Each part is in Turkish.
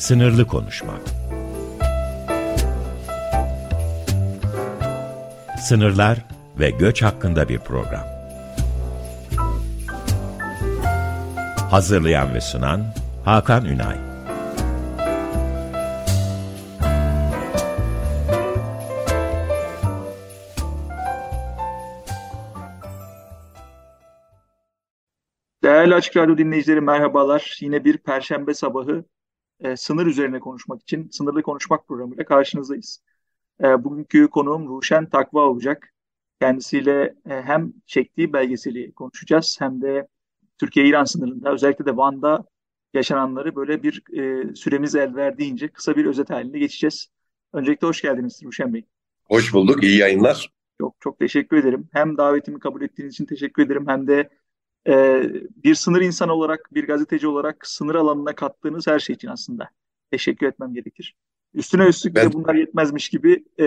Sınırlı konuşmak. Sınırlar ve göç hakkında bir program. Hazırlayan ve sunan Hakan Ünay. Değerli Açık Radyo dinleyicileri merhabalar. Yine bir perşembe sabahı e, sınır üzerine konuşmak için sınırlı konuşmak programıyla karşınızdayız. E, bugünkü konuğum Ruşen Takva olacak. Kendisiyle e, hem çektiği belgeseli konuşacağız hem de Türkiye-İran sınırında özellikle de Van'da yaşananları böyle bir e, süremiz el verdiğince kısa bir özet halinde geçeceğiz. Öncelikle hoş geldiniz Ruşen Bey. Hoş bulduk, iyi yayınlar. Çok çok teşekkür ederim. Hem davetimi kabul ettiğiniz için teşekkür ederim hem de e, bir sınır insanı olarak, bir gazeteci olarak sınır alanına kattığınız her şey için aslında teşekkür etmem gerekir. Üstüne üstlük ben... de bunlar yetmezmiş gibi e,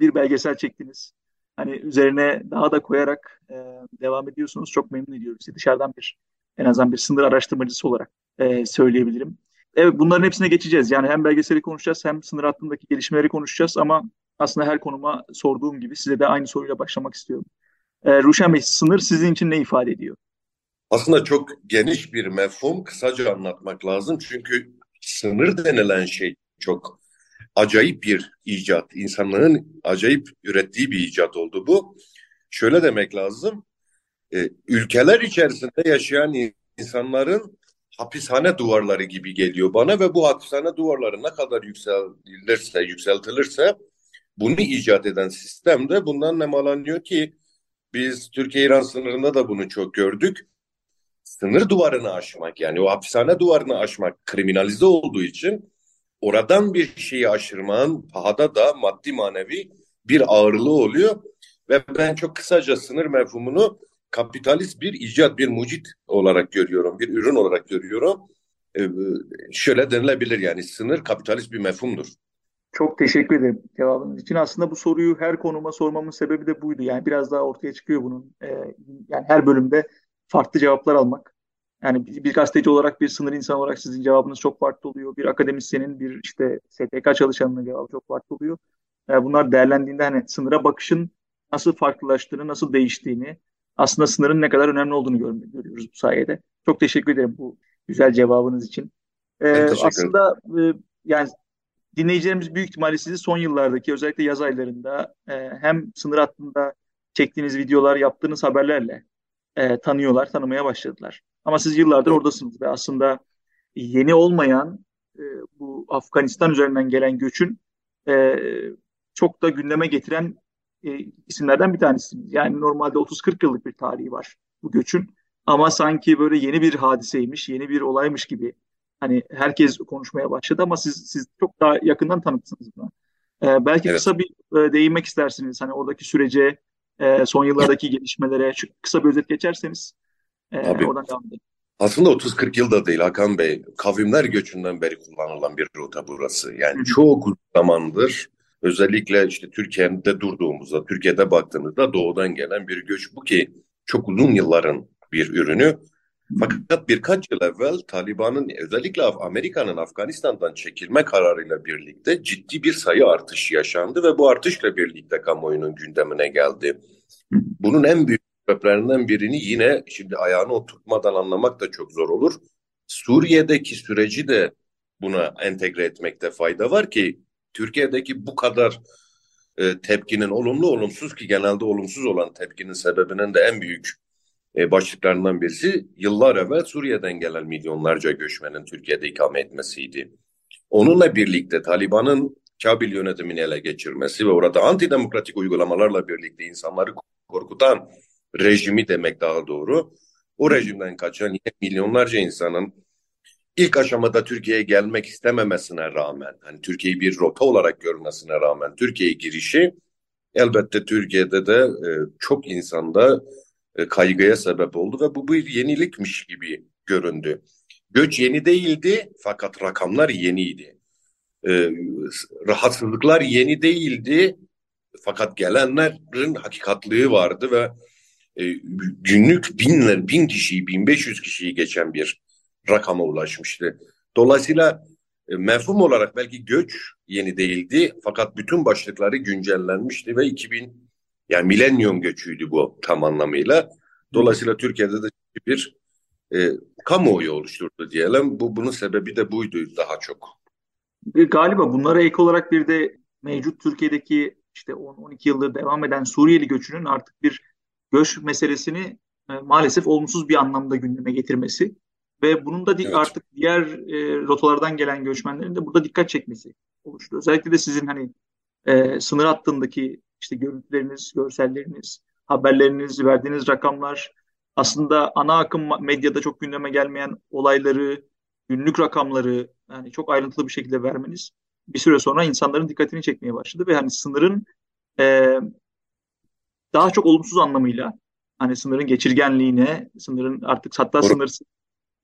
bir belgesel çektiniz. Hani üzerine daha da koyarak e, devam ediyorsunuz. Çok memnun ediyorum sizi. Dışarıdan bir en azından bir sınır araştırmacısı olarak e, söyleyebilirim. Evet bunların hepsine geçeceğiz. Yani hem belgeseli konuşacağız hem sınır hattındaki gelişmeleri konuşacağız ama aslında her konuma sorduğum gibi size de aynı soruyla başlamak istiyorum. E, Ruşen Bey sınır sizin için ne ifade ediyor? Aslında çok geniş bir mefhum. Kısaca anlatmak lazım. Çünkü sınır denilen şey çok acayip bir icat. İnsanların acayip ürettiği bir icat oldu bu. Şöyle demek lazım. E, ülkeler içerisinde yaşayan insanların hapishane duvarları gibi geliyor bana ve bu hapishane duvarları ne kadar yükseltilirse, yükseltilirse bunu icat eden sistem de bundan nemalanıyor ki biz Türkiye-İran sınırında da bunu çok gördük sınır duvarını aşmak yani o hapishane duvarını aşmak kriminalize olduğu için oradan bir şeyi aşırmanın pahada da maddi manevi bir ağırlığı oluyor ve ben çok kısaca sınır mefhumunu kapitalist bir icat, bir mucit olarak görüyorum, bir ürün olarak görüyorum. Ee, şöyle denilebilir yani sınır kapitalist bir mefhumdur. Çok teşekkür ederim cevabınız için. Aslında bu soruyu her konuma sormamın sebebi de buydu. Yani biraz daha ortaya çıkıyor bunun. Ee, yani her bölümde farklı cevaplar almak. Yani bir, bir gazeteci olarak, bir sınır insanı olarak sizin cevabınız çok farklı oluyor. Bir akademisyenin, bir işte STK çalışanının cevabı çok farklı oluyor. Yani bunlar değerlendiğinde hani sınıra bakışın nasıl farklılaştığını, nasıl değiştiğini, aslında sınırın ne kadar önemli olduğunu gör, görüyoruz bu sayede. Çok teşekkür ederim bu güzel cevabınız için. Ee, aslında e, yani dinleyicilerimiz büyük ihtimalle sizi son yıllardaki özellikle yaz aylarında e, hem sınır hattında çektiğiniz videolar, yaptığınız haberlerle e, tanıyorlar, tanımaya başladılar. Ama siz yıllardır oradasınız ve aslında yeni olmayan e, bu Afganistan üzerinden gelen göçün e, çok da gündeme getiren e, isimlerden bir tanesiniz. Yani normalde 30-40 yıllık bir tarihi var bu göçün. Ama sanki böyle yeni bir hadiseymiş, yeni bir olaymış gibi hani herkes konuşmaya başladı ama siz siz çok daha yakından tanıksınız buna. Ee, belki evet. kısa bir e, değinmek istersiniz hani oradaki sürece, e, son yıllardaki gelişmelere şu, kısa bir özet geçerseniz e, Abi, oradan devam edelim. Aslında 30-40 yılda değil Hakan Bey. Kavimler göçünden beri kullanılan bir rota burası. Yani Hı. çok uzun zamandır özellikle işte Türkiye'de durduğumuzda, Türkiye'de baktığımızda doğudan gelen bir göç bu ki çok uzun yılların bir ürünü. Fakat birkaç yıl evvel Taliban'ın özellikle Amerika'nın Afganistan'dan çekilme kararıyla birlikte ciddi bir sayı artışı yaşandı ve bu artışla birlikte kamuoyunun gündemine geldi. Bunun en büyük sebeplerinden birini yine şimdi ayağını oturtmadan anlamak da çok zor olur. Suriye'deki süreci de buna entegre etmekte fayda var ki Türkiye'deki bu kadar e, tepkinin olumlu olumsuz ki genelde olumsuz olan tepkinin sebebinin de en büyük e, başlıklarından birisi yıllar evvel Suriye'den gelen milyonlarca göçmenin Türkiye'de ikame etmesiydi. Onunla birlikte Taliban'ın Kabil yönetimini ele geçirmesi ve orada antidemokratik uygulamalarla birlikte insanları korkutan rejimi demek daha doğru. O rejimden kaçan milyonlarca insanın ilk aşamada Türkiye'ye gelmek istememesine rağmen, hani Türkiye'yi bir rota olarak görmesine rağmen Türkiye'ye girişi elbette Türkiye'de de e, çok insanda e, kaygıya sebep oldu ve bu bir yenilikmiş gibi göründü. Göç yeni değildi fakat rakamlar yeniydi. E, rahatsızlıklar yeni değildi fakat gelenlerin hakikatlığı vardı ve e, günlük binler, bin kişiyi, bin beş yüz kişiyi geçen bir rakama ulaşmıştı. Dolayısıyla e, mefhum olarak belki göç yeni değildi fakat bütün başlıkları güncellenmişti ve 2000 yani milenyum göçüydü bu tam anlamıyla. Dolayısıyla Türkiye'de de bir e, kamuoyu oluşturdu diyelim. Bu bunun sebebi de buydu daha çok. E, galiba bunlara ek olarak bir de mevcut Türkiye'deki işte 10-12 yıldır devam eden Suriyeli göçünün artık bir göç meselesini e, maalesef olumsuz bir anlamda gündeme getirmesi ve bunun da evet. artık diğer e, rotalardan gelen göçmenlerin de burada dikkat çekmesi oluştu. Özellikle de sizin hani e, sınır hattındaki işte görüntüleriniz, görselleriniz, haberleriniz, verdiğiniz rakamlar aslında ana akım medyada çok gündeme gelmeyen olayları, günlük rakamları yani çok ayrıntılı bir şekilde vermeniz bir süre sonra insanların dikkatini çekmeye başladı ve hani sınırın e, daha çok olumsuz anlamıyla hani sınırın geçirgenliğine, sınırın artık hatta sınırsız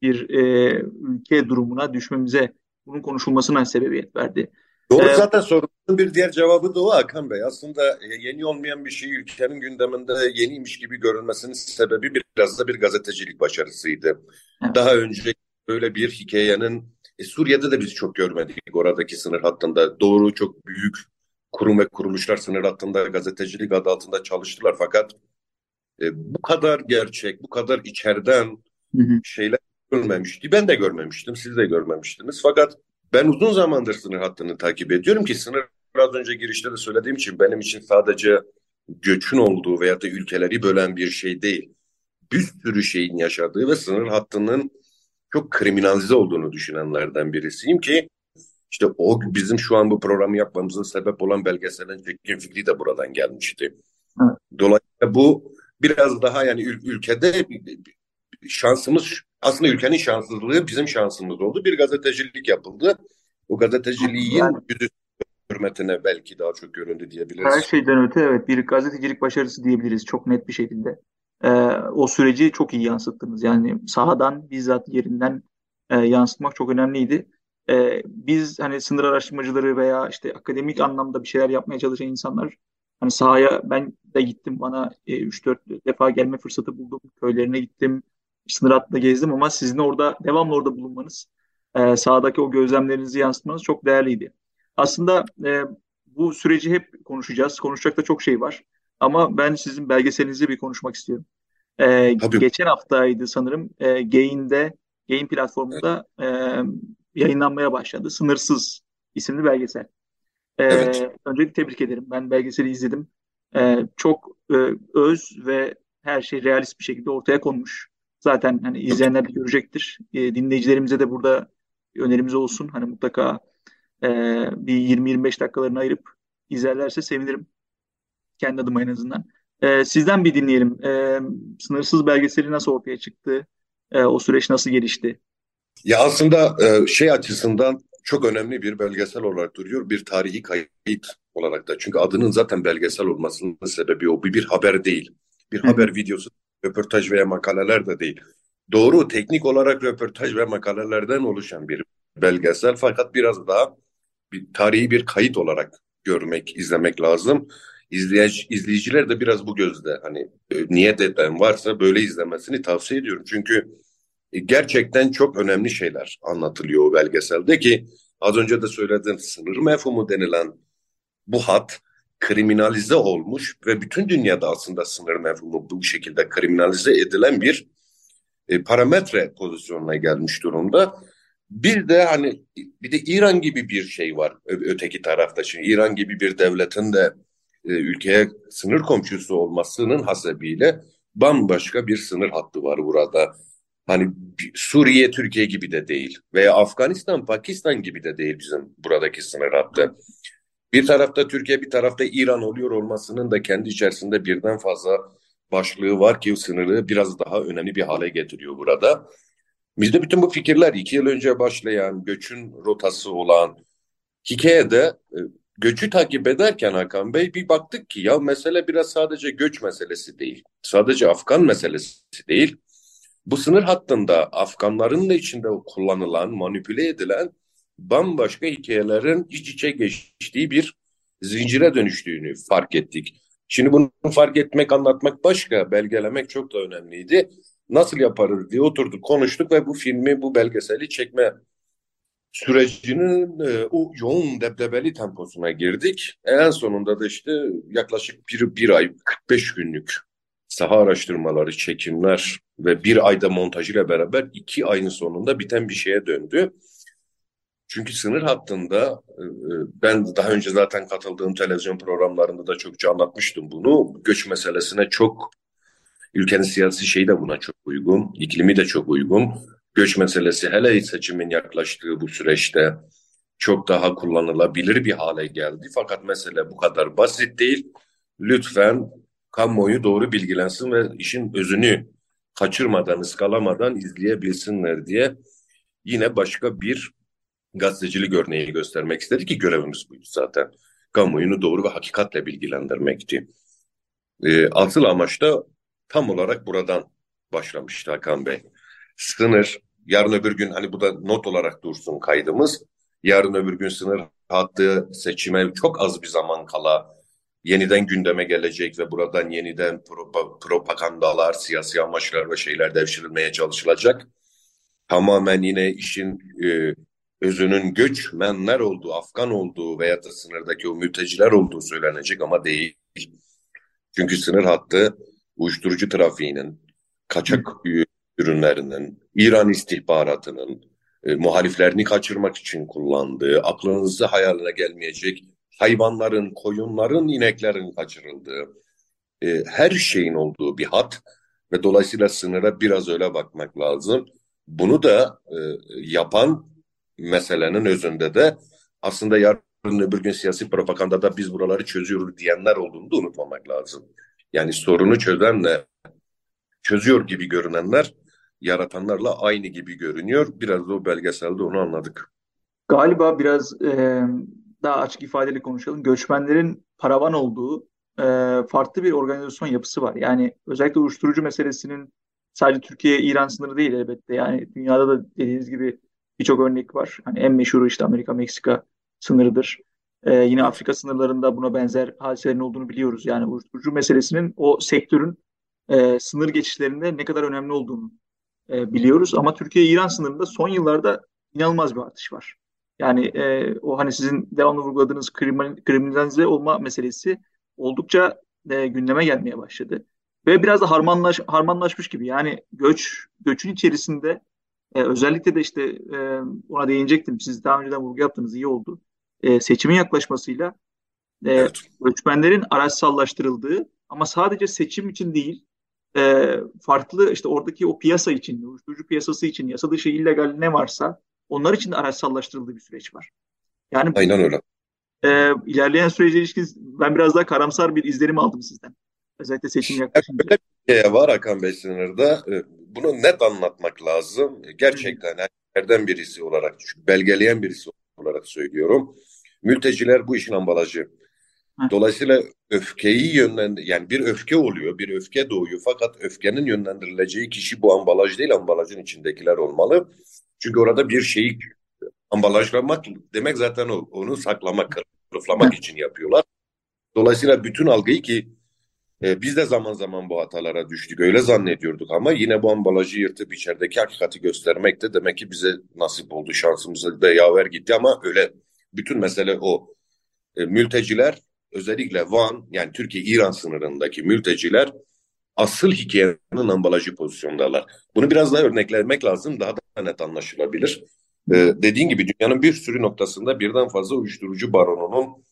bir e, ülke durumuna düşmemize bunun konuşulmasına sebebiyet verdi. Doğru ee, zaten sorunun bir diğer cevabı da o Hakan Bey. Aslında e, yeni olmayan bir şey ülkenin gündeminde yeniymiş gibi görünmesinin sebebi biraz da bir gazetecilik başarısıydı. Evet. Daha önce böyle bir hikayenin e, Suriye'de de biz çok görmedik oradaki sınır hattında. Doğru çok büyük kurum ve kuruluşlar sınır hattında gazetecilik adı altında çalıştılar fakat e, bu kadar gerçek, bu kadar içeriden hı hı. şeyler görmemişti. Ben de görmemiştim, siz de görmemiştiniz. Fakat ben uzun zamandır sınır hattını takip ediyorum ki sınır az önce girişte de söylediğim için benim için sadece göçün olduğu veya da ülkeleri bölen bir şey değil. Bir sürü şeyin yaşadığı ve sınır hattının çok kriminalize olduğunu düşünenlerden birisiyim ki işte o bizim şu an bu programı yapmamızın sebep olan belgeselin çekim fikri de buradan gelmişti. Dolayısıyla bu biraz daha yani ül ülkede şansımız aslında ülkenin şanssızlığı bizim şansımız oldu. Bir gazetecilik yapıldı. O gazeteciliğin yüzü hürmetine belki daha çok göründü diyebiliriz. Her şeyden öte evet bir gazetecilik başarısı diyebiliriz çok net bir şekilde. Ee, o süreci çok iyi yansıttınız. Yani sahadan bizzat yerinden e, yansıtmak çok önemliydi. Ee, biz hani sınır araştırmacıları veya işte akademik anlamda bir şeyler yapmaya çalışan insanlar hani sahaya ben de gittim bana e, 3-4 defa gelme fırsatı buldum. Köylerine gittim sınır hattında gezdim ama sizin orada devamlı orada bulunmanız, e, sahadaki o gözlemlerinizi yansıtmanız çok değerliydi. Aslında e, bu süreci hep konuşacağız. Konuşacak da çok şey var. Ama ben sizin belgeselinizi bir konuşmak istiyorum. E, geçen haftaydı sanırım e, Gain'de, Gain platformunda e, yayınlanmaya başladı. Sınırsız isimli belgesel. E, evet. Öncelikle tebrik ederim. Ben belgeseli izledim. E, çok e, öz ve her şey realist bir şekilde ortaya konmuş. Zaten hani izleyenler de görecektir. E, dinleyicilerimize de burada önerimiz olsun. Hani mutlaka e, bir 20-25 dakikalarını ayırıp izlerlerse sevinirim. Kendi adıma en azından. E, sizden bir dinleyelim. E, sınırsız belgeseli nasıl ortaya çıktı? E, o süreç nasıl gelişti? Ya aslında e, şey açısından çok önemli bir belgesel olarak duruyor. Bir tarihi kayıt olarak da. Çünkü adının zaten belgesel olmasının sebebi o. Bir, bir haber değil. Bir Hı. haber videosu röportaj veya makaleler de değil. Doğru teknik olarak röportaj ve makalelerden oluşan bir belgesel fakat biraz daha bir tarihi bir kayıt olarak görmek, izlemek lazım. İzleyici, izleyiciler de biraz bu gözde hani e, niyet eden varsa böyle izlemesini tavsiye ediyorum. Çünkü e, gerçekten çok önemli şeyler anlatılıyor o belgeselde ki az önce de söylediğim sınır mefhumu denilen bu hat kriminalize olmuş ve bütün dünyada aslında sınır mevhumu bu şekilde kriminalize edilen bir e, parametre pozisyonuna gelmiş durumda. Bir de hani bir de İran gibi bir şey var öteki tarafta. Şimdi İran gibi bir devletin de e, ülkeye sınır komşusu olmasının hasebiyle bambaşka bir sınır hattı var burada. Hani Suriye, Türkiye gibi de değil veya Afganistan, Pakistan gibi de değil bizim buradaki sınır hattı. Bir tarafta Türkiye, bir tarafta İran oluyor olmasının da kendi içerisinde birden fazla başlığı var ki sınırı biraz daha önemli bir hale getiriyor burada. Bizde bütün bu fikirler iki yıl önce başlayan göçün rotası olan hikayede e, göçü takip ederken Hakan Bey bir baktık ki ya mesele biraz sadece göç meselesi değil. Sadece Afgan meselesi değil. Bu sınır hattında Afganların da içinde kullanılan, manipüle edilen bambaşka hikayelerin iç içe geçtiği bir zincire dönüştüğünü fark ettik. Şimdi bunu fark etmek, anlatmak başka, belgelemek çok da önemliydi. Nasıl yaparız diye oturduk, konuştuk ve bu filmi, bu belgeseli çekme sürecinin e, o yoğun debdebeli temposuna girdik. En sonunda da işte yaklaşık bir, bir ay 45 günlük saha araştırmaları, çekimler ve bir ayda montajıyla beraber iki ayın sonunda biten bir şeye döndü. Çünkü sınır hattında e, e, ben daha önce zaten katıldığım televizyon programlarında da çokça anlatmıştım bunu. Göç meselesine çok ülkenin siyasi şeyi de buna çok uygun, iklimi de çok uygun. Göç meselesi hele seçimin yaklaştığı bu süreçte çok daha kullanılabilir bir hale geldi. Fakat mesele bu kadar basit değil. Lütfen kamuoyu doğru bilgilensin ve işin özünü kaçırmadan, ıskalamadan izleyebilsinler diye yine başka bir gazetecilik örneği göstermek istedi ki görevimiz buydu zaten. Kamuoyunu doğru ve hakikatle bilgilendirmekti. E, asıl amaç da tam olarak buradan başlamıştı Hakan Bey. Sınır, yarın öbür gün hani bu da not olarak dursun kaydımız. Yarın öbür gün sınır hattı seçime çok az bir zaman kala yeniden gündeme gelecek ve buradan yeniden propagandalar, siyasi amaçlar ve şeyler devşirilmeye çalışılacak. Tamamen yine işin e, özünün göçmenler olduğu, Afgan olduğu veya da sınırdaki o mülteciler olduğu söylenecek ama değil. Çünkü sınır hattı uyuşturucu trafiğinin, kaçak ürünlerinin, İran istihbaratının, e, muhaliflerini kaçırmak için kullandığı, aklınızı hayaline gelmeyecek hayvanların, koyunların, ineklerin kaçırıldığı, e, her şeyin olduğu bir hat ve dolayısıyla sınıra biraz öyle bakmak lazım. Bunu da e, yapan meselenin özünde de aslında yarın öbür gün siyasi propagandada biz buraları çözüyoruz diyenler olduğunu da unutmamak lazım. Yani sorunu çözenle çözüyor gibi görünenler yaratanlarla aynı gibi görünüyor. Biraz da o belgeselde onu anladık. Galiba biraz e, daha açık ifadeyle konuşalım. Göçmenlerin paravan olduğu e, farklı bir organizasyon yapısı var. Yani özellikle uyuşturucu meselesinin sadece Türkiye-İran sınırı değil elbette. Yani dünyada da dediğiniz gibi birçok örnek var. Hani en meşhuru işte Amerika-Meksika sınırıdır. Ee, yine Afrika sınırlarında buna benzer hadiselerin olduğunu biliyoruz. Yani uyuşturucu meselesinin o sektörün e, sınır geçişlerinde ne kadar önemli olduğunu e, biliyoruz. Ama Türkiye-İran sınırında son yıllarda inanılmaz bir artış var. Yani e, o hani sizin devamlı vurguladığınız kriminal, kriminalize olma meselesi oldukça e, gündeme gelmeye başladı. Ve biraz da harmanlaş, harmanlaşmış gibi. Yani göç göçün içerisinde e, özellikle de işte e, ona değinecektim. Siz daha önceden vurgu yaptınız iyi oldu. E, seçimin yaklaşmasıyla e, evet. göçmenlerin araçsallaştırıldığı ama sadece seçim için değil e, farklı işte oradaki o piyasa için, uyuşturucu piyasası için, yasa dışı illegal ne varsa onlar için de araçsallaştırıldığı bir süreç var. Yani Aynen öyle. E, ilerleyen sürece ilişkin ben biraz daha karamsar bir izlenim aldım sizden. Özellikle seçim yaklaşınca. Böyle bir şey var Hakan Bey sınırda. E, bunu net anlatmak lazım. Gerçekten erkeklerden birisi olarak, belgeleyen birisi olarak söylüyorum. Mülteciler bu işin ambalajı. Dolayısıyla öfkeyi yönlendir yani bir öfke oluyor, bir öfke doğuyor fakat öfkenin yönlendirileceği kişi bu ambalaj değil, ambalajın içindekiler olmalı. Çünkü orada bir şeyi ambalajlamak demek zaten o, onu saklamak, kılıflamak için yapıyorlar. Dolayısıyla bütün algıyı ki e, biz de zaman zaman bu hatalara düştük. Öyle zannediyorduk ama yine bu ambalajı yırtıp içerideki hakikati göstermek de demek ki bize nasip oldu. Şansımıza da yaver gitti ama öyle bütün mesele o. E, mülteciler özellikle Van yani Türkiye-İran sınırındaki mülteciler asıl hikayenin ambalajı pozisyondalar. Bunu biraz daha örneklemek lazım daha da net anlaşılabilir. Ee, dediğin gibi dünyanın bir sürü noktasında birden fazla uyuşturucu baronunun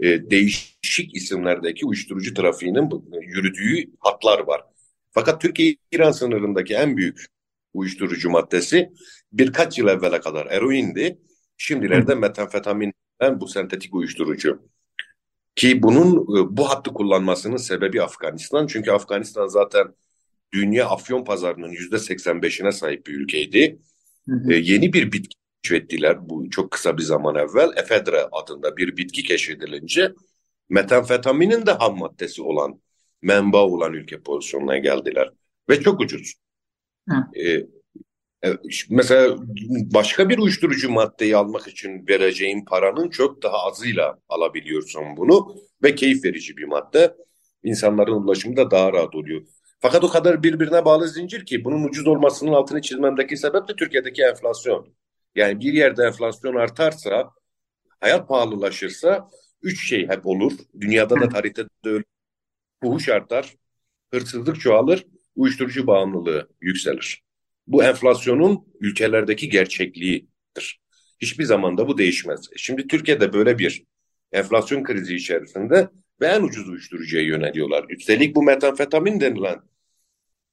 e, değişik isimlerdeki uyuşturucu trafiğinin yürüdüğü hatlar var. Fakat Türkiye-İran sınırındaki en büyük uyuşturucu maddesi birkaç yıl evvele kadar eroindi. Şimdilerde metamfetaminden bu sentetik uyuşturucu. Ki bunun e, bu hattı kullanmasının sebebi Afganistan. Çünkü Afganistan zaten dünya afyon pazarının yüzde 85'ine sahip bir ülkeydi. Hı hı. E, yeni bir bitki keşfettiler bu çok kısa bir zaman evvel. Efedra adında bir bitki keşfedilince metamfetaminin de ham maddesi olan, menba olan ülke pozisyonuna geldiler. Ve çok ucuz. Ee, mesela başka bir uyuşturucu maddeyi almak için vereceğin paranın çok daha azıyla alabiliyorsun bunu ve keyif verici bir madde. İnsanların ulaşımı da daha rahat oluyor. Fakat o kadar birbirine bağlı zincir ki bunun ucuz olmasının altını çizmemdeki sebep de Türkiye'deki enflasyon. Yani bir yerde enflasyon artarsa, hayat pahalılaşırsa üç şey hep olur. Dünyada da tarihte de öyle. Fuhuş artar, hırsızlık çoğalır, uyuşturucu bağımlılığı yükselir. Bu enflasyonun ülkelerdeki gerçekliğidir. Hiçbir zaman da bu değişmez. Şimdi Türkiye'de böyle bir enflasyon krizi içerisinde ve en ucuz uyuşturucuya yöneliyorlar. Üstelik bu metamfetamin denilen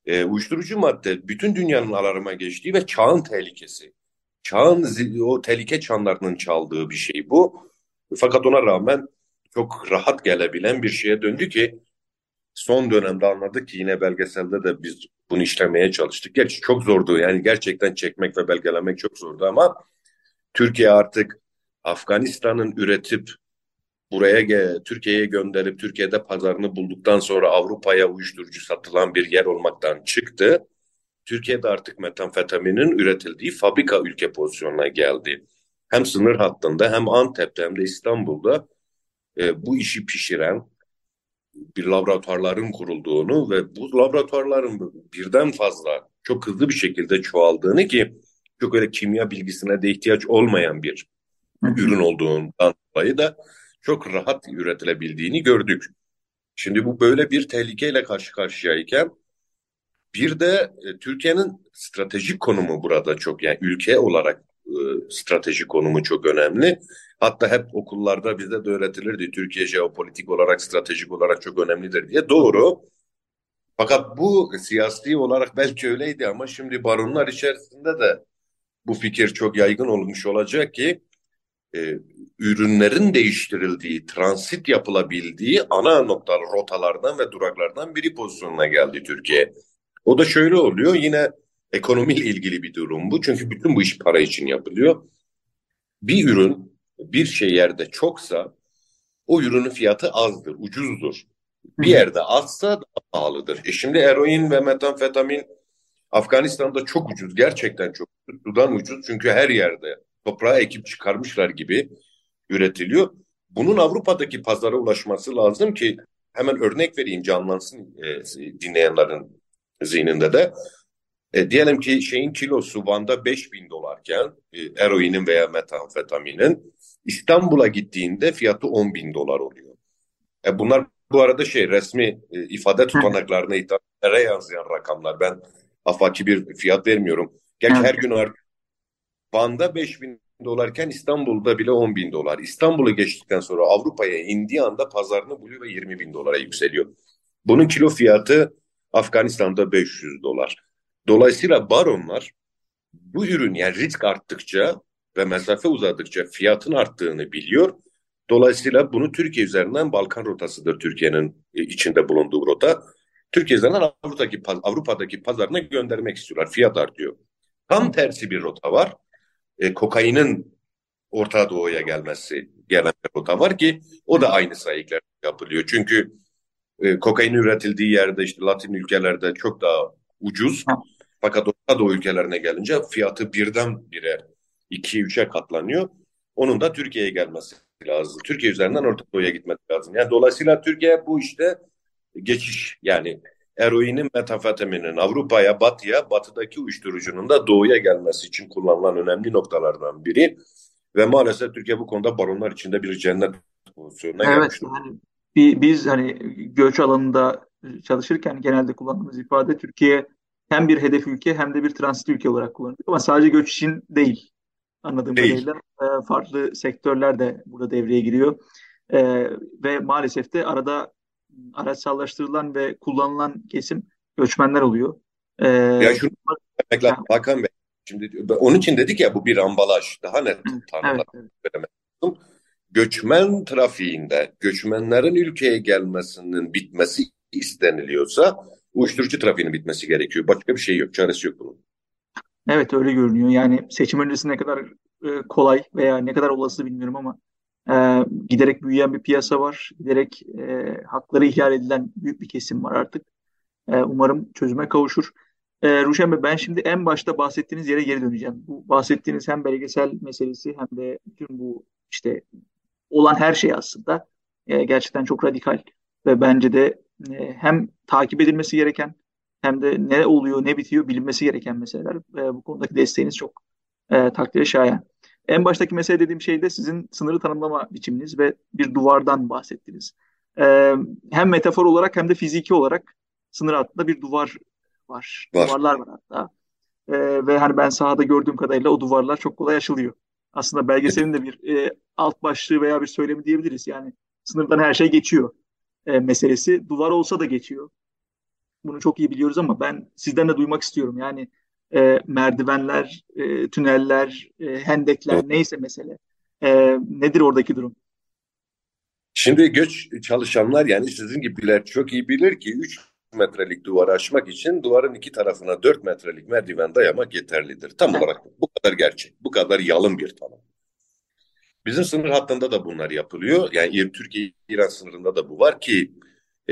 e, uyuşturucu madde bütün dünyanın alarma geçtiği ve çağın tehlikesi. Çağın o tehlike çanlarının çaldığı bir şey bu. Fakat ona rağmen çok rahat gelebilen bir şeye döndü ki son dönemde anladık ki yine belgeselde de biz bunu işlemeye çalıştık. Gerçi çok zordu yani gerçekten çekmek ve belgelemek çok zordu ama Türkiye artık Afganistan'ın üretip buraya Türkiye'ye gönderip Türkiye'de pazarını bulduktan sonra Avrupa'ya uyuşturucu satılan bir yer olmaktan çıktı. Türkiye'de artık metamfetaminin üretildiği fabrika ülke pozisyonuna geldi. Hem sınır hattında hem Antep'te hem de İstanbul'da e, bu işi pişiren bir laboratuvarların kurulduğunu ve bu laboratuvarların birden fazla çok hızlı bir şekilde çoğaldığını ki çok öyle kimya bilgisine de ihtiyaç olmayan bir ürün olduğundan dolayı da çok rahat üretilebildiğini gördük. Şimdi bu böyle bir tehlikeyle karşı karşıyayken bir de e, Türkiye'nin stratejik konumu burada çok yani ülke olarak e, stratejik konumu çok önemli. Hatta hep okullarda bize de öğretilirdi Türkiye jeopolitik olarak stratejik olarak çok önemlidir diye. Doğru. Fakat bu siyasi olarak belki öyleydi ama şimdi baronlar içerisinde de bu fikir çok yaygın olmuş olacak ki e, ürünlerin değiştirildiği, transit yapılabildiği ana nokta rotalardan ve duraklardan biri pozisyonuna geldi Türkiye. O da şöyle oluyor yine ekonomiyle ilgili bir durum bu. Çünkü bütün bu iş para için yapılıyor. Bir ürün bir şey yerde çoksa o ürünün fiyatı azdır, ucuzdur. Bir yerde azsa daha pahalıdır. E şimdi eroin ve metamfetamin Afganistan'da çok ucuz. Gerçekten çok ucuz. Sudan ucuz çünkü her yerde toprağa ekip çıkarmışlar gibi üretiliyor. Bunun Avrupa'daki pazara ulaşması lazım ki hemen örnek vereyim canlansın e, dinleyenlerin zihninde de. E, diyelim ki şeyin kilosu Van'da 5000 dolarken e, eroinin veya metamfetaminin İstanbul'a gittiğinde fiyatı 10 bin dolar oluyor. E, bunlar bu arada şey resmi e, ifade tutanaklarına itibaren yansıyan rakamlar. Ben afaki bir fiyat vermiyorum. Gerçi her gün artık Van'da 5 bin dolarken İstanbul'da bile 10 bin dolar. İstanbul'u geçtikten sonra Avrupa'ya indiği anda pazarını buluyor ve 20 bin dolara yükseliyor. Bunun kilo fiyatı Afganistan'da 500 dolar. Dolayısıyla baronlar bu ürün yani risk arttıkça ve mesafe uzadıkça fiyatın arttığını biliyor. Dolayısıyla bunu Türkiye üzerinden Balkan rotasıdır Türkiye'nin e, içinde bulunduğu rota. Türkiye üzerinden Avrupa'daki, Avrupa'daki pazarına göndermek istiyorlar. Fiyat artıyor. Tam tersi bir rota var. E, kokainin Orta Doğu'ya gelmesi gelen bir rota var ki o da aynı sayıklar yapılıyor. Çünkü e, kokain üretildiği yerde işte Latin ülkelerde çok daha ucuz. Fakat Orta Doğu ülkelerine gelince fiyatı birden bire, iki, üçe katlanıyor. Onun da Türkiye'ye gelmesi lazım. Türkiye üzerinden Orta Doğu'ya gitmesi lazım. Yani dolayısıyla Türkiye bu işte geçiş yani eroinin, metafetaminin Avrupa'ya, batıya, batıdaki uyuşturucunun da doğuya gelmesi için kullanılan önemli noktalardan biri. Ve maalesef Türkiye bu konuda baronlar içinde bir cennet pozisyonuna evet, gelmiş. Yani biz hani göç alanında çalışırken genelde kullandığımız ifade Türkiye hem bir hedef ülke hem de bir transit ülke olarak kullanılıyor. Ama sadece göç için değil anladığım değil. kadarıyla. E, farklı sektörler de burada devreye giriyor. E, ve maalesef de arada araçsallaştırılan ve kullanılan kesim göçmenler oluyor. E, ya şunu demek lazım Hakan Bey. Şimdi onun için dedik ya bu bir ambalaj. Daha net tanımlamak evet, evet. Göçmen trafiğinde göçmenlerin ülkeye gelmesinin bitmesi isteniliyorsa uyuşturucu trafiğinin bitmesi gerekiyor. Başka bir şey yok. Çaresi yok bunun. Evet öyle görünüyor. Yani seçim öncesi ne kadar e, kolay veya ne kadar olası bilmiyorum ama e, giderek büyüyen bir piyasa var. Giderek e, hakları ihlal edilen büyük bir kesim var artık. E, umarım çözüme kavuşur. E, Ruşen Bey ben şimdi en başta bahsettiğiniz yere geri döneceğim. Bu bahsettiğiniz hem belgesel meselesi hem de bütün bu işte olan her şey aslında e, gerçekten çok radikal ve bence de e, hem takip edilmesi gereken hem de ne oluyor ne bitiyor bilinmesi gereken meseleler. E, bu konudaki desteğiniz çok e, takdire şayan. En baştaki mesele dediğim şey de sizin sınırı tanımlama biçiminiz ve bir duvardan bahsettiniz. E, hem metafor olarak hem de fiziki olarak sınır altında bir duvar var. Var. Duvarlar var hatta. E, ve hani ben sahada gördüğüm kadarıyla o duvarlar çok kolay aşılıyor. Aslında belgeselin de bir e, alt başlığı veya bir söylemi diyebiliriz. Yani sınırdan her şey geçiyor e, meselesi. Duvar olsa da geçiyor. Bunu çok iyi biliyoruz ama ben sizden de duymak istiyorum. Yani e, merdivenler, e, tüneller, e, hendekler neyse mesele. E, nedir oradaki durum? Şimdi göç çalışanlar yani sizin gibiler çok iyi bilir ki 3 metrelik duvarı aşmak için duvarın iki tarafına 4 metrelik merdiven dayamak yeterlidir. Tam olarak bu kadar gerçek, bu kadar yalın bir tanım. Bizim sınır hattında da bunlar yapılıyor. Yani Türkiye-İran sınırında da bu var ki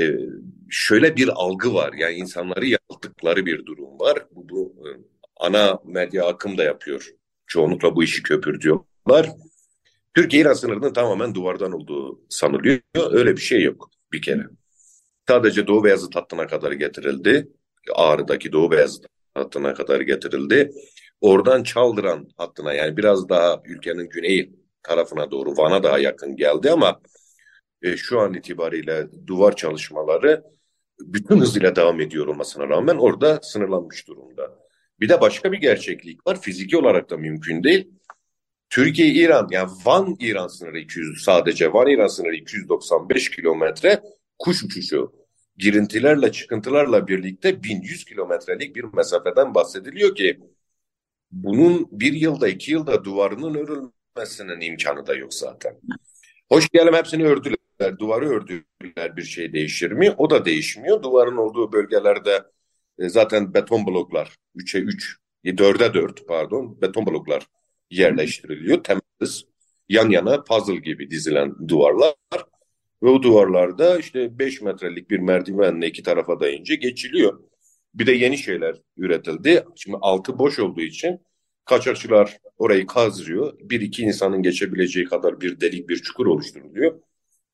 e, şöyle bir algı var. Yani insanları yanılttıkları bir durum var. Bu, bu e, ana medya akım da yapıyor. Çoğunlukla bu işi köpürtüyorlar. Türkiye-İran sınırının tamamen duvardan olduğu sanılıyor. Öyle bir şey yok bir kere. Sadece Doğu Beyazıt hattına kadar getirildi. Ağrı'daki Doğu Beyazıt hattına kadar getirildi. Oradan Çaldıran hattına yani biraz daha ülkenin güney tarafına doğru Van'a daha yakın geldi ama e, şu an itibariyle duvar çalışmaları bütün hızıyla devam ediyor olmasına rağmen orada sınırlanmış durumda. Bir de başka bir gerçeklik var. Fiziki olarak da mümkün değil. Türkiye-İran yani Van-İran sınırı 200 sadece Van-İran sınırı 295 kilometre kuş uçuşu girintilerle çıkıntılarla birlikte 1100 kilometrelik bir mesafeden bahsediliyor ki bunun bir yılda iki yılda duvarının örülmesinin imkanı da yok zaten. Hoş diyelim hepsini ördüler, duvarı ördüler bir şey değişir mi? O da değişmiyor. Duvarın olduğu bölgelerde e, zaten beton bloklar 3'e 3, 4'e 4 pardon beton bloklar yerleştiriliyor. Temiz yan yana puzzle gibi dizilen duvarlar ve o duvarlarda işte 5 metrelik bir merdivenle iki tarafa dayayınca geçiliyor. Bir de yeni şeyler üretildi. Şimdi altı boş olduğu için kaçakçılar orayı kazdırıyor. Bir iki insanın geçebileceği kadar bir delik bir çukur oluşturuluyor.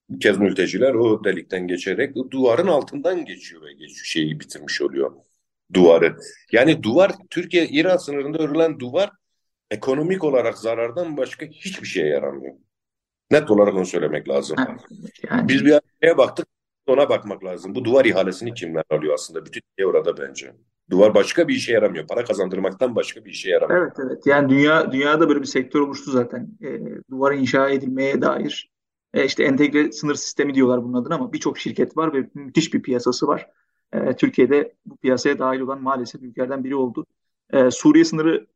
Bu kez mülteciler o delikten geçerek duvarın altından geçiyor ve geç, şeyi bitirmiş oluyor duvarı. Yani duvar Türkiye-İran sınırında örülen duvar ekonomik olarak zarardan başka hiçbir şeye yaramıyor. Net olarak onu söylemek lazım. Yani, Biz bir şeye baktık, ona bakmak lazım. Bu duvar ihalesini kimler alıyor aslında? Bütün şey orada bence. Duvar başka bir işe yaramıyor. Para kazandırmaktan başka bir işe yaramıyor. evet evet. Yani dünya dünyada böyle bir sektör oluştu zaten. E, duvar inşa edilmeye dair. E, işte entegre sınır sistemi diyorlar bunun adına ama birçok şirket var ve müthiş bir piyasası var. E, Türkiye'de bu piyasaya dahil olan maalesef ülkelerden biri oldu. E, Suriye sınırı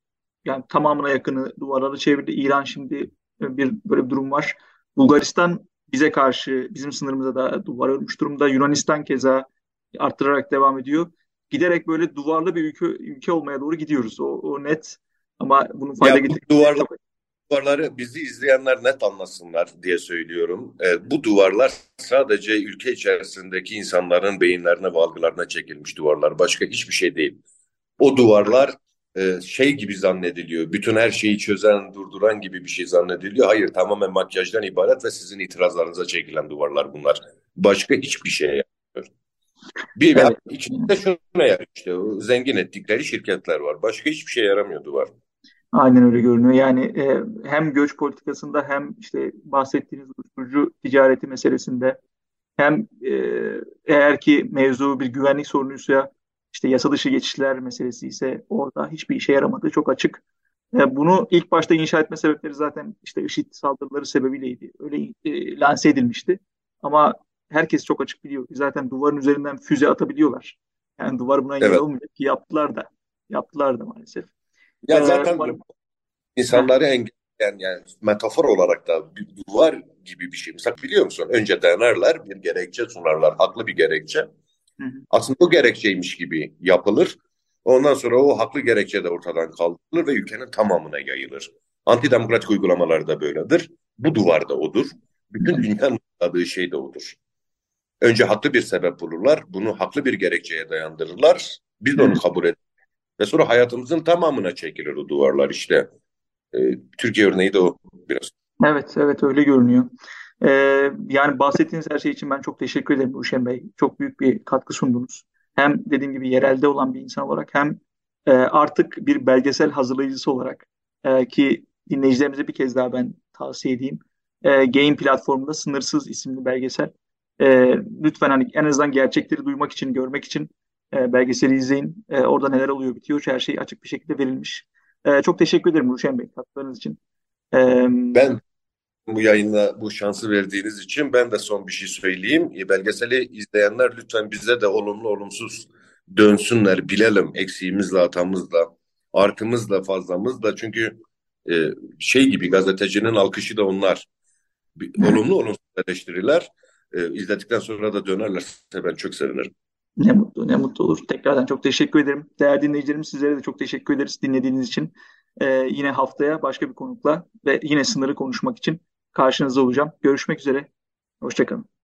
yani tamamına yakını duvarları çevirdi. İran şimdi bir böyle bir durum var. Bulgaristan bize karşı bizim sınırımıza da duvar örmüş durumda. Yunanistan keza arttırarak devam ediyor. Giderek böyle duvarlı bir ülke, ülke olmaya doğru gidiyoruz. O, o net ama bunun fayda Ya bu getirdiği duvarlar, duvarları bizi izleyenler net anlasınlar diye söylüyorum. Ee, bu duvarlar sadece ülke içerisindeki insanların beyinlerine ve algılarına çekilmiş duvarlar. Başka hiçbir şey değil. O duvarlar e, şey gibi zannediliyor. Bütün her şeyi çözen, durduran gibi bir şey zannediliyor. Hayır, tamamen makyajdan ibaret ve sizin itirazlarınıza çekilen duvarlar bunlar. Başka hiçbir şey yapmıyor. Bir Evet. içinde şuna yarıyor işte o zengin ettikleri şirketler var. Başka hiçbir şey yaramıyor duvar. Aynen öyle görünüyor. Yani e, hem göç politikasında hem işte bahsettiğiniz uyuşturucu ticareti meselesinde hem e, eğer ki mevzu bir güvenlik sorunuysa işte yasa dışı geçişler meselesi ise orada hiçbir işe yaramadığı çok açık. E, bunu ilk başta inşa etme sebepleri zaten işte IŞİD saldırıları sebebiyleydi. Öyle e, lanse edilmişti. Ama herkes çok açık biliyor zaten duvarın üzerinden füze atabiliyorlar. Yani duvar buna engel Evet. olmayacak ki yaptılar da. Yaptılar da maalesef. Ya E, zaten umarım- insanları engelleyen yani metafor olarak da bir duvar gibi bir şey. Mesela biliyor musun? Önce denerler, bir gerekçe sunarlar, haklı bir gerekçe. Aslında o gerekçeymiş gibi yapılır. Ondan sonra o haklı gerekçe de ortadan kaldırılır ve ülkenin tamamına yayılır. Antidemokratik uygulamalar da böyledir. Bu duvar da odur. Bütün dünyanın uyguladığı şey de odur. Önce haklı bir sebep bulurlar. Bunu haklı bir gerekçeye dayandırırlar. Biz de onu kabul ederiz. Ve sonra hayatımızın tamamına çekilir o duvarlar işte. Ee, Türkiye örneği de o biraz. Evet, evet öyle görünüyor. Ee, yani bahsettiğiniz her şey için ben çok teşekkür ederim Ruşen Bey. Çok büyük bir katkı sundunuz. Hem dediğim gibi yerelde olan bir insan olarak hem e, artık bir belgesel hazırlayıcısı olarak E, ki dinleyicilerimize bir kez daha ben tavsiye edeyim. E, Game platformunda Sınırsız isimli belgesel. E, lütfen hani en azından gerçekleri duymak için, görmek için e, belgeseli izleyin. E, orada neler oluyor, bitiyor. Her şey açık bir şekilde verilmiş. E, çok teşekkür ederim Ruşen Bey katkılarınız için. E, Ben bu yayına bu şansı verdiğiniz için ben de son bir şey söyleyeyim. E, Belgeseli izleyenler lütfen bize de olumlu olumsuz dönsünler, bilelim eksiğimizle, hatamızla, artımızla, fazlamızla. Çünkü e, şey gibi gazetecinin alkışı da onlar. Olumlu olumsuz eleştiriler. E, izledikten sonra da dönerlerse ben çok sevinirim. ne mutlu, ne mutlu olur. Tekrardan çok teşekkür ederim. Değerli dinleyicilerim sizlere de çok teşekkür ederiz dinlediğiniz için. E, yine haftaya başka bir konukla ve yine sınırı konuşmak için karşınızda olacağım. Görüşmek üzere. Hoşçakalın.